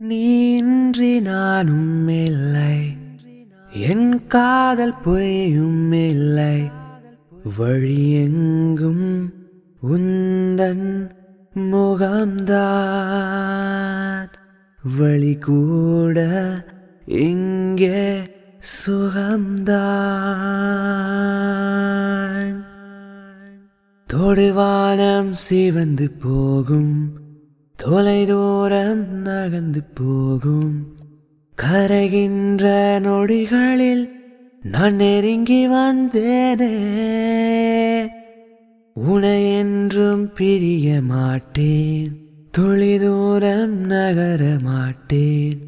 நீன்றி நானும் இல்லை. என் காதல் பொய்யும் இல்லை. வழியெங்கும் உந்தன் முகம்தான். வழி கூட இங்கே சுகம்தான். தொடுவானம் சிவந்து போகும் தொலைதூரம் நகர்ந்து போகும். கரைகின்ற நொடிகளில் நான் நெருங்கி வந்தேனே. உனை என்றும் பிரிய மாட்டேன். தொலைதூரம் நகர மாட்டேன்.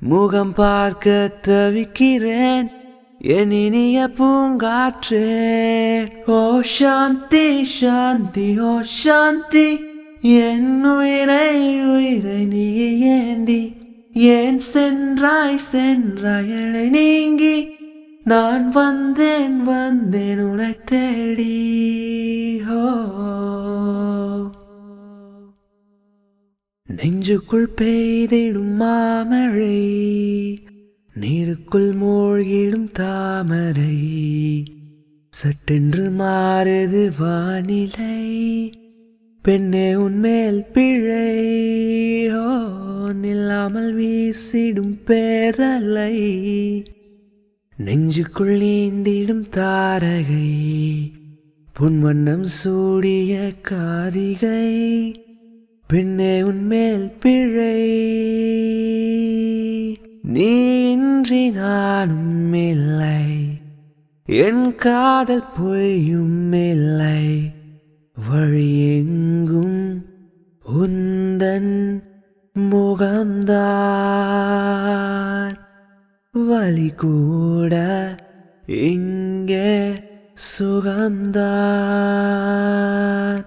முகம் பார்க்க தவிக்கிறேன். என் இனிய பூங்காற்றே. ஓ சாந்தி சாந்தி ஓ சாந்தி. என் உயிரை உயிரை நீ ஏந்தி ஏன் சென்றாய் சென்றாய் என்னை நீங்கி? நான் வந்தேன் வந்தேன் உனை தேடி ஓ நெஞ்சுக்குள் பெய்திடும் மாமழை நீருக்குள் மூழ்கிடும் தாமரை சட்டென்று மாறுது வானிலை. பெண்ணே உன்மேல் பிழை. ஓ நில்லாமல் வீசிடும் பேரலை. நெஞ்சுக்குள் நீந்திடும் தாரகை. புன்வண்ணம் சூடிய காரிகை. பெண்ணே உன்மேல் பிழை. நீ இன்றி நானும் இல்லை. என் காதல் பொய்யும் இல்லை. வழியெங்கும் உந்தன் முகந்தார். வழி கூட இங்கே சுகந்தார்.